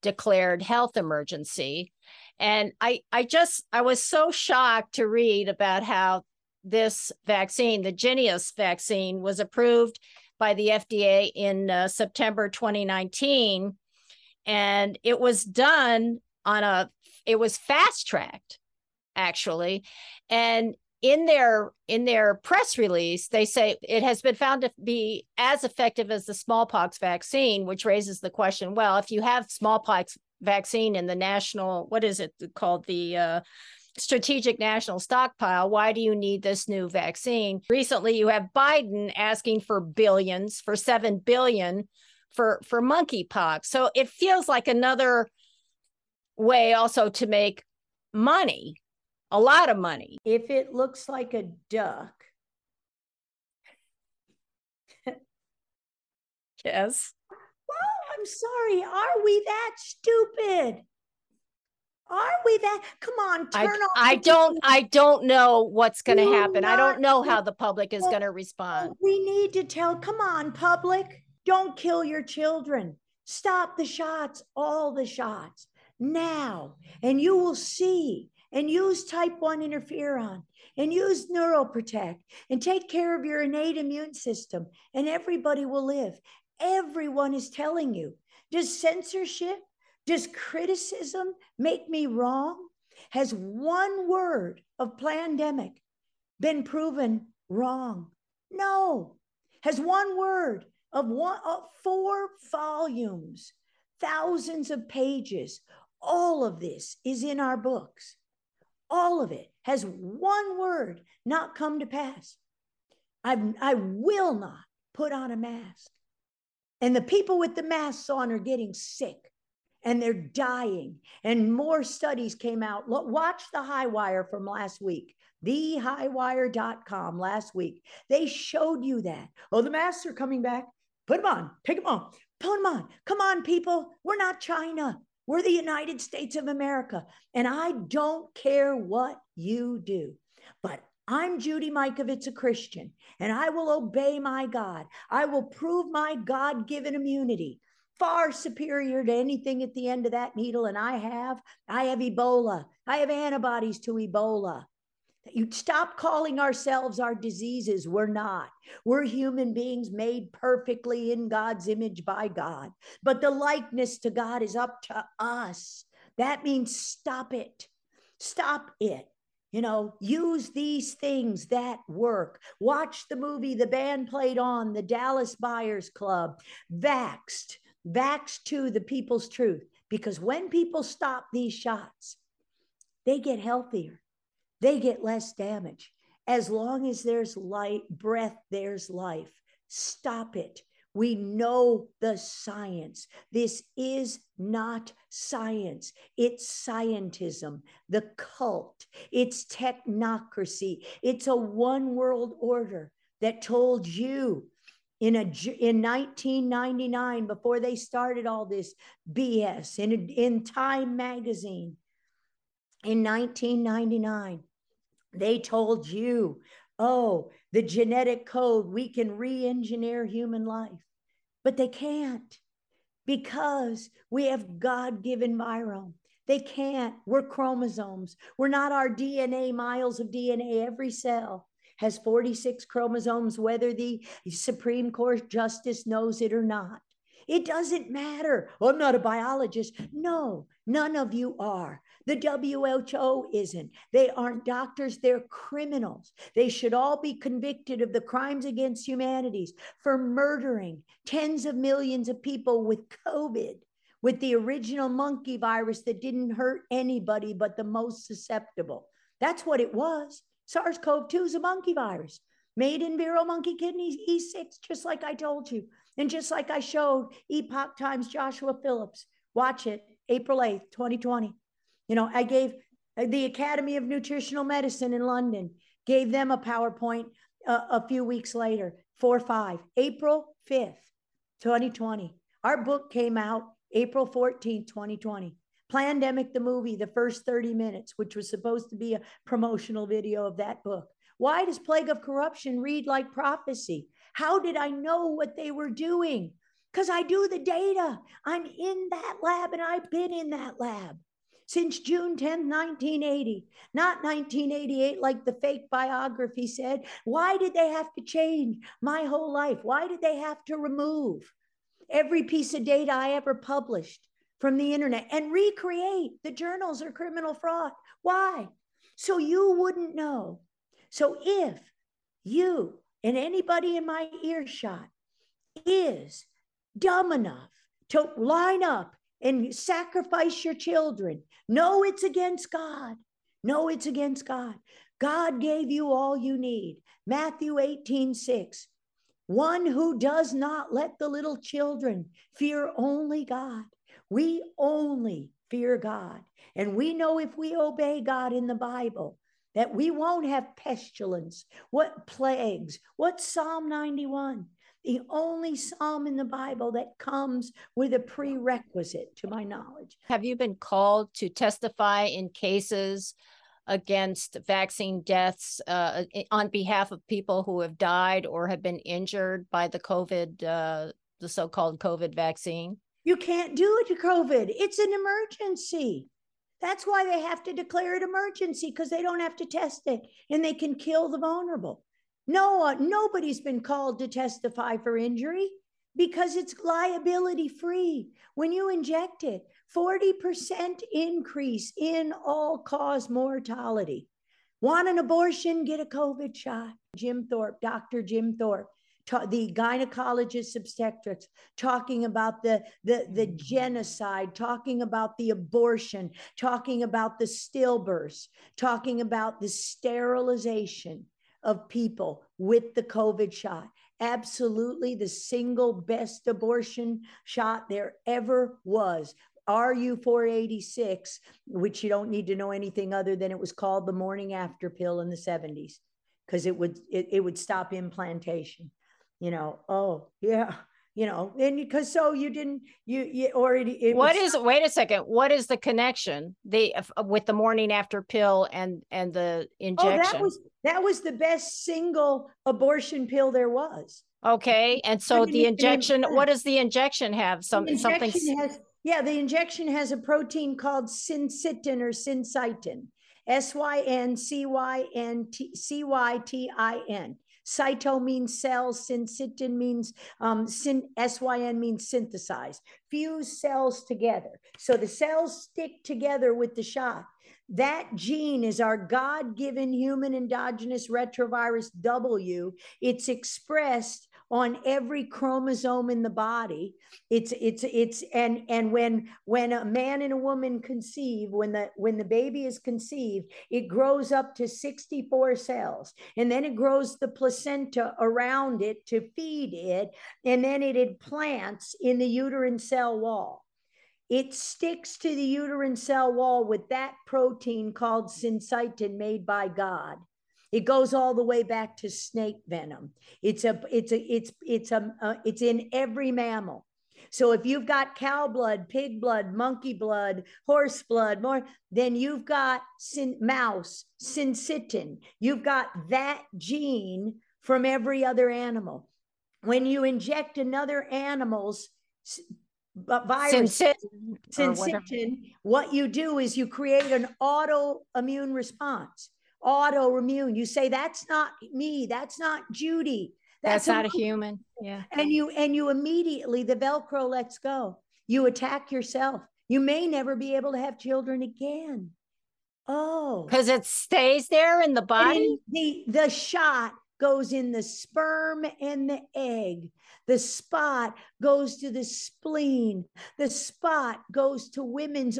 declared health emergency. And I, I just, I was so shocked to read about how this vaccine, the Jynneos vaccine, was approved by the FDA in uh, September 2019. And it was done on a it was fast tracked actually and in their in their press release they say it has been found to be as effective as the smallpox vaccine which raises the question well if you have smallpox vaccine in the national what is it called? The uh, strategic national stockpile why do you need this new vaccine? Recently you have biden asking for billions for 7 billion for for monkeypox. So it feels like another way also to make money a lot of money. If it looks like a duck. yes. Well, I'm sorry. Are we that stupid? Are we that? Come on, turn I, off. I don't. I don't know what's going to happen. I don't know how the public is going to respond. We need to tell. Come on, public. Don't kill your children. Stop the shots. All the shots now, and you will see and use type 1 interferon and use neuroprotect and take care of your innate immune system and everybody will live. Everyone is telling you does censorship does criticism make me wrong? Has one word of pandemic been proven wrong? No. Has one word of one of four volumes thousands of pages all of this is in our books all of it has one word not come to pass. I, I will not put on a mask. And the people with the masks on are getting sick and they're dying. And more studies came out. Look, watch the high wire from last week, thehighwire.com last week. They showed you that. Oh, the masks are coming back. Put them on, take them on, put them on. Come on, people. We're not China. We're the United States of America. And I don't care what you do, but I'm Judy Mikovits, a Christian, and I will obey my God. I will prove my God given immunity far superior to anything at the end of that needle. And I have, I have Ebola. I have antibodies to Ebola. You stop calling ourselves our diseases. We're not. We're human beings made perfectly in God's image by God. But the likeness to God is up to us. That means stop it. Stop it. You know, use these things that work. Watch the movie the band played on, the Dallas Buyers Club, Vaxxed, Vaxxed to the people's truth. Because when people stop these shots, they get healthier they get less damage. As long as there's light, breath, there's life. Stop it. We know the science. This is not science. It's scientism, the cult, it's technocracy. It's a one world order that told you in a in 1999 before they started all this BS in in Time magazine in 1999 they told you, oh, the genetic code, we can re engineer human life. But they can't because we have God given viral. They can't. We're chromosomes. We're not our DNA, miles of DNA. Every cell has 46 chromosomes, whether the Supreme Court justice knows it or not. It doesn't matter. I'm not a biologist. No, none of you are. The WHO isn't. They aren't doctors, they're criminals. They should all be convicted of the crimes against humanities for murdering tens of millions of people with COVID, with the original monkey virus that didn't hurt anybody but the most susceptible. That's what it was. SARS CoV 2 is a monkey virus made in viral monkey kidneys E6, just like I told you. And just like I showed Epoch Times Joshua Phillips, watch it, April 8th, 2020. You know, I gave uh, the Academy of Nutritional Medicine in London, gave them a PowerPoint uh, a few weeks later, 4 5, April 5th, 2020. Our book came out April 14th, 2020. Plandemic, the movie, the first 30 minutes, which was supposed to be a promotional video of that book. Why does Plague of Corruption read like prophecy? How did I know what they were doing? Because I do the data. I'm in that lab and I've been in that lab since June 10, 1980, not 1988, like the fake biography said. Why did they have to change my whole life? Why did they have to remove every piece of data I ever published? from the internet and recreate the journals or criminal fraud. Why? So you wouldn't know. So if you and anybody in my earshot is dumb enough to line up and sacrifice your children, No, it's against God. No, it's against God. God gave you all you need. Matthew 18, 6. One who does not let the little children fear only God. We only fear God. And we know if we obey God in the Bible, that we won't have pestilence. What plagues? What Psalm 91? The only psalm in the Bible that comes with a prerequisite, to my knowledge. Have you been called to testify in cases against vaccine deaths uh, on behalf of people who have died or have been injured by the COVID, uh, the so called COVID vaccine? You can't do it to COVID. It's an emergency. That's why they have to declare it emergency because they don't have to test it and they can kill the vulnerable. No, uh, nobody's been called to testify for injury because it's liability free. When you inject it, 40% increase in all cause mortality. Want an abortion? Get a COVID shot. Jim Thorp, Dr. Jim Thorp, ta- the gynecologist obstetrics, talking about the, the, the genocide, talking about the abortion, talking about the stillbirths, talking about the sterilization of people with the COVID shot. Absolutely the single best abortion shot there ever was RU 486, which you don't need to know anything other than it was called the morning after pill in the 70s because it would it, it would stop implantation. You know, oh yeah, you know, and because so you didn't you you already it what is wait a second, what is the connection the uh, with the morning after pill and and the injection? Oh, that was that was the best single abortion pill there was. Okay, and so the injection, what does the injection have? Some something has yeah, the injection has a protein called syncytin or syncytin, S Y N C Y N T C Y T I N. Cyto means cells, syncytin means um, syn, SYN means synthesize, fuse cells together. So the cells stick together with the shot. That gene is our God given human endogenous retrovirus W. It's expressed on every chromosome in the body. It's it's it's and and when when a man and a woman conceive when the when the baby is conceived it grows up to 64 cells and then it grows the placenta around it to feed it and then it implants in the uterine cell wall. It sticks to the uterine cell wall with that protein called syncytin made by God it goes all the way back to snake venom. It's a it's a it's it's a uh, it's in every mammal. So if you've got cow blood, pig blood, monkey blood, horse blood, more, then you've got syn, mouse, syncytin. You've got that gene from every other animal. When you inject another animal's virus, syncytin what you do is you create an autoimmune response autoimmune. You say, that's not me. That's not Judy. That's, that's not a human. Yeah. And you and you immediately the Velcro lets go. You attack yourself. You may never be able to have children again. Oh. Because it stays there in the body. the the shot goes in the sperm and the egg. The spot goes to the spleen. The spot goes to women's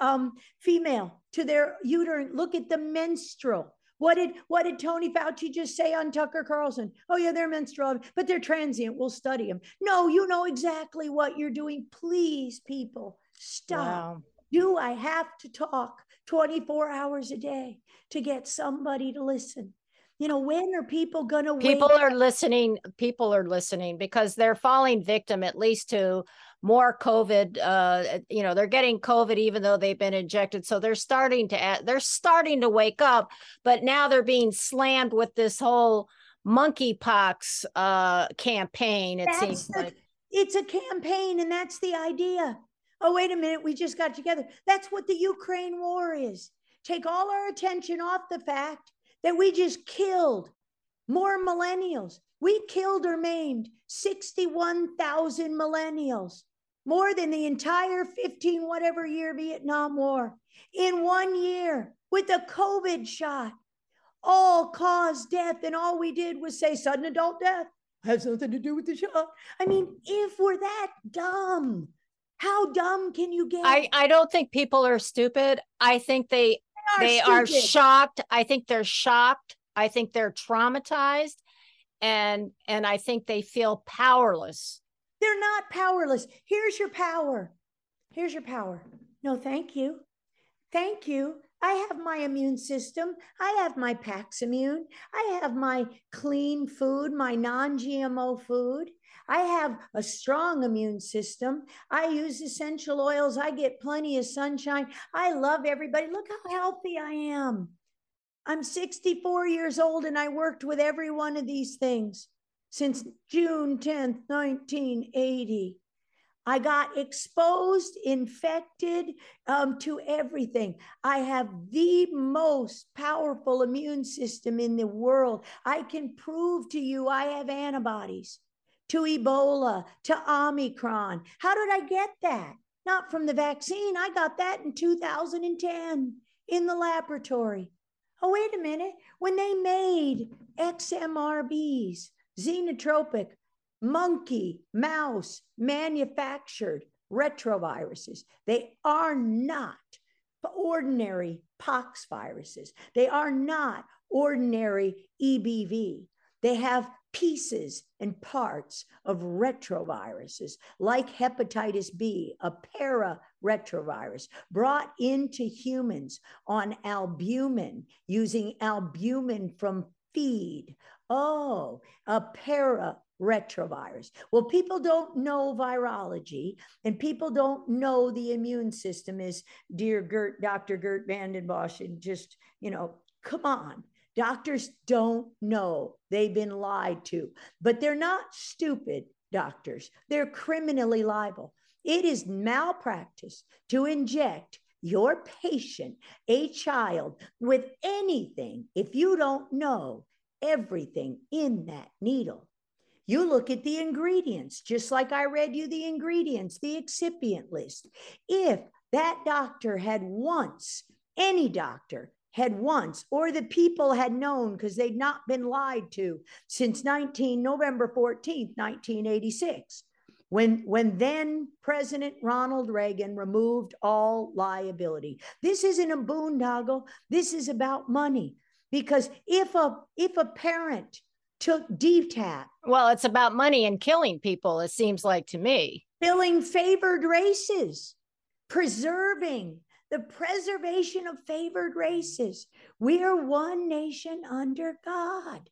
um, female to their uterine. Look at the menstrual. What did what did Tony Fauci just say on Tucker Carlson? Oh yeah, they're menstrual, but they're transient. We'll study them. No, you know exactly what you're doing. Please, people, stop. Wow. Do I have to talk 24 hours a day to get somebody to listen? You know when are people going to people are listening people are listening because they're falling victim at least to more covid uh you know they're getting covid even though they've been injected so they're starting to add, they're starting to wake up but now they're being slammed with this whole monkeypox uh campaign it that's seems the, like. it's a campaign and that's the idea. Oh wait a minute we just got together. That's what the ukraine war is. Take all our attention off the fact that we just killed more millennials. We killed or maimed 61,000 millennials. more than the entire 15 whatever year Vietnam War in one year with a COVID shot, all caused death. And all we did was say sudden adult death has nothing to do with the shot. I mean, if we're that dumb, how dumb can you get? I, I don't think people are stupid. I think they they, are, they are shocked. I think they're shocked. I think they're traumatized and and I think they feel powerless. They're not powerless. Here's your power. Here's your power. No, thank you. Thank you. I have my immune system. I have my Paximune. I have my clean food, my non GMO food. I have a strong immune system. I use essential oils. I get plenty of sunshine. I love everybody. Look how healthy I am. I'm 64 years old and I worked with every one of these things since June 10th, 1980. I got exposed, infected um, to everything. I have the most powerful immune system in the world. I can prove to you I have antibodies to Ebola, to Omicron. How did I get that? Not from the vaccine. I got that in 2010 in the laboratory. Oh, wait a minute. When they made XMRVs, xenotropic, monkey, mouse, manufactured retroviruses, they are not ordinary pox viruses. They are not ordinary EBV. They have pieces and parts of retroviruses like hepatitis B, a para-retrovirus, brought into humans on albumin using albumin from feed. Oh, a para retrovirus. Well, people don't know virology and people don't know the immune system, is dear Gert, Dr. Gert Vanden Bossche, and just, you know, come on. Doctors don't know they've been lied to, but they're not stupid doctors. They're criminally liable. It is malpractice to inject your patient, a child, with anything if you don't know everything in that needle. You look at the ingredients, just like I read you the ingredients, the excipient list. If that doctor had once, any doctor, had once, or the people had known because they'd not been lied to since 19 November 14th, 1986, when, when then President Ronald Reagan removed all liability. This isn't a boondoggle. This is about money. Because if a if a parent took DTaP, well, it's about money and killing people. It seems like to me, filling favored races, preserving the preservation of favored races. We are one nation under God,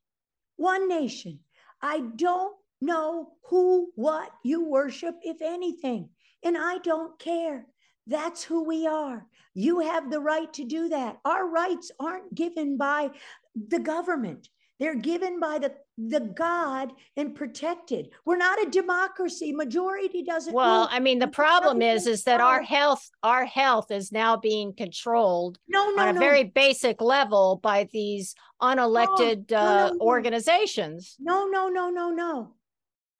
one nation. I don't know who, what you worship, if anything, and I don't care. That's who we are. You have the right to do that. Our rights aren't given by the government. They're given by the, the God and protected. We're not a democracy. Majority doesn't. Well, I mean, the problem is, is that our health, our health is now being controlled no, no, on a no. very basic level by these unelected no, uh, organizations. No, no, no, no, no.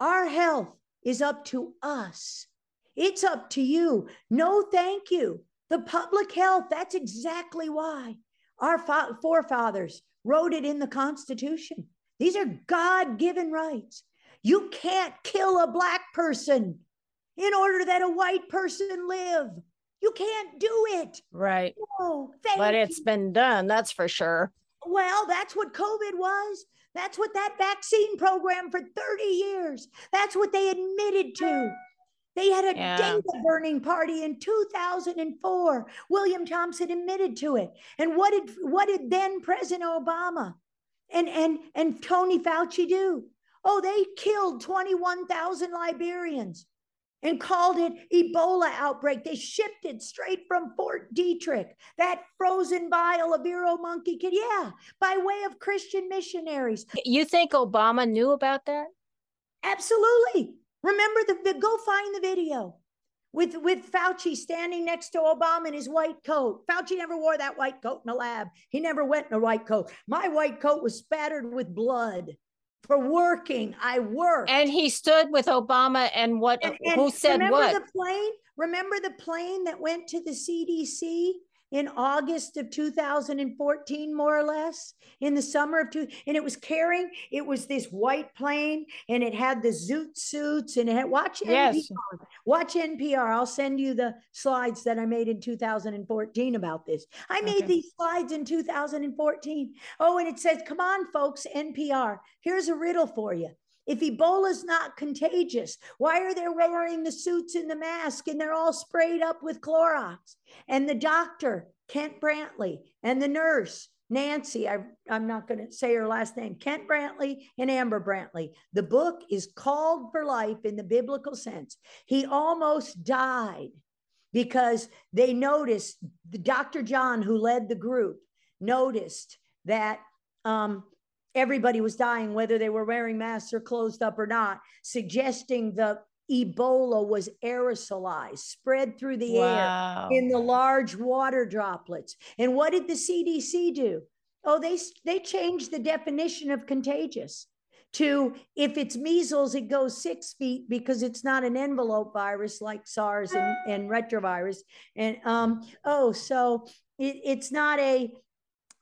Our health is up to us. It's up to you. No, thank you. The public health, that's exactly why our forefathers wrote it in the Constitution. These are God given rights. You can't kill a black person in order that a white person live. You can't do it. Right. No, but it's been done, that's for sure. Well, that's what COVID was. That's what that vaccine program for 30 years. That's what they admitted to. They had a yeah. data burning party in 2004. William Thompson admitted to it. And what did what did then President Obama and and and Tony Fauci do? Oh, they killed 21,000 Liberians and called it Ebola outbreak. They shipped it straight from Fort Detrick, that frozen vial of Vero monkey kid. Yeah, by way of Christian missionaries. You think Obama knew about that? Absolutely. Remember the, the go find the video with with Fauci standing next to Obama in his white coat. Fauci never wore that white coat in a lab. He never went in a white coat. My white coat was spattered with blood for working. I work. And he stood with Obama and what and, and who said remember what? the plane? Remember the plane that went to the CDC in August of 2014, more or less, in the summer of two, and it was carrying, it was this white plane and it had the zoot suits and it had watch yes. NPR. Watch NPR. I'll send you the slides that I made in 2014 about this. I made okay. these slides in 2014. Oh, and it says, come on, folks, NPR. Here's a riddle for you. If Ebola's not contagious, why are they wearing the suits and the mask and they're all sprayed up with Clorox? And the doctor, Kent Brantly, and the nurse, Nancy, I, am not going to say her last name, Kent Brantly and Amber Brantly. The book is called for life in the biblical sense. He almost died because they noticed, the Dr. John, who led the group, noticed that um, everybody was dying, whether they were wearing masks or closed up or not, suggesting the Ebola was aerosolized, spread through the wow. air in the large water droplets. And what did the CDC do? Oh, they they changed the definition of contagious to if it's measles, it goes six feet because it's not an envelope virus like SARS and, and retrovirus. And um, oh, so it, it's not a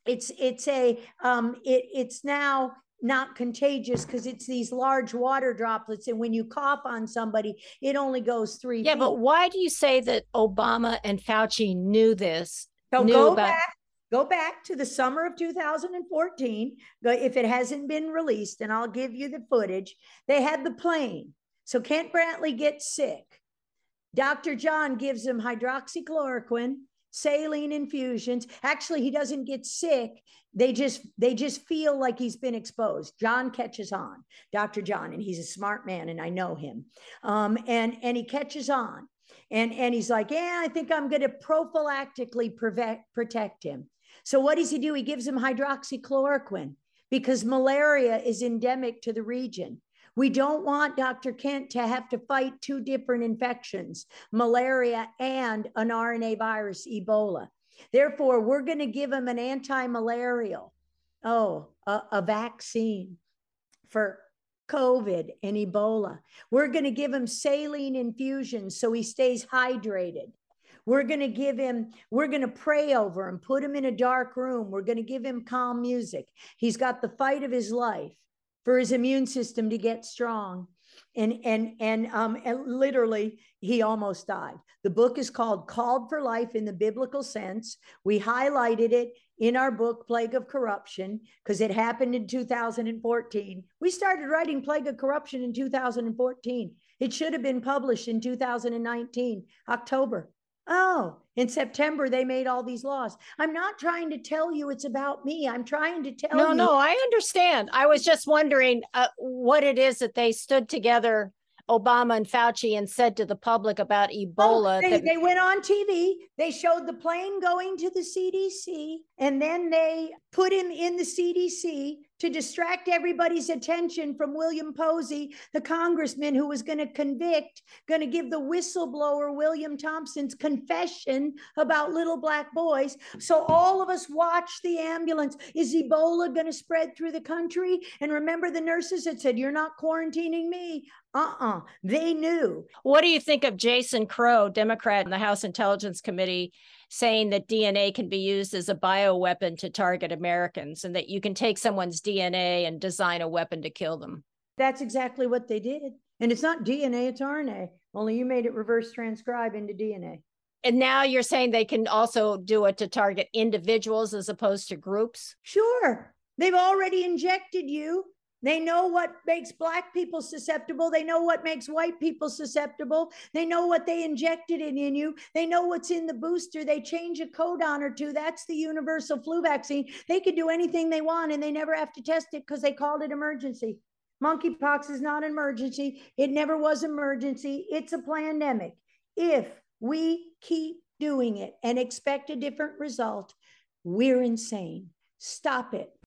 it's it's a um, it it's now not contagious because it's these large water droplets and when you cough on somebody it only goes three yeah feet. but why do you say that obama and fauci knew this so knew go about- back go back to the summer of 2014 if it hasn't been released and i'll give you the footage they had the plane. So kent brantly gets sick. Dr john gives him hydroxychloroquine saline infusions. Actually, he doesn't get sick. They just they just feel like he's been exposed. John catches on, Dr. John, and he's a smart man, and I know him. Um, and and he catches on, and and he's like, yeah, I think I'm going to prophylactically prevent, protect him. So what does he do? He gives him hydroxychloroquine because malaria is endemic to the region. We don't want Dr. Kent to have to fight two different infections, malaria and an RNA virus, Ebola. Therefore, we're going to give him an anti malarial, oh, a, a vaccine for COVID and Ebola. We're going to give him saline infusions so he stays hydrated. We're going to give him, we're going to pray over him, put him in a dark room. We're going to give him calm music. He's got the fight of his life for his immune system to get strong. And and and um and literally he almost died. The book is called called for life in the biblical sense. We highlighted it in our book plague of corruption because it happened in 2014 we started writing plague of corruption in 2014 it should have been published in 2019 october Oh, in September they made all these laws. I'm not trying to tell you it's about me. I'm trying to tell no, you. No, no, I understand. I was just wondering uh, what it is that they stood together Obama and Fauci and said to the public about Ebola. Oh, they, that- they went on TV. They showed the plane going to the CDC, and then they put him in the CDC to distract everybody's attention from William Posey, the congressman who was going to convict, going to give the whistleblower William Thompson's confession about little black boys. So all of us watch the ambulance. Is Ebola going to spread through the country? And remember the nurses that said, You're not quarantining me. Uh uh-uh. uh They knew. What do you think of Jason Crow, Democrat in the House Intelligence Committee? Saying that DNA can be used as a bioweapon to target Americans and that you can take someone's DNA and design a weapon to kill them. That's exactly what they did. And it's not DNA, it's RNA, only you made it reverse transcribe into DNA. And now you're saying they can also do it to target individuals as opposed to groups? Sure. They've already injected you they know what makes black people susceptible. They know what makes white people susceptible. They know what they injected in, in you. They know what's in the booster. They change a codon or two. That's the universal flu vaccine. They could do anything they want and they never have to test it because they called it emergency. Monkeypox is not an emergency. It never was emergency. It's a pandemic. If we keep doing it and expect a different result, we're insane. Stop it.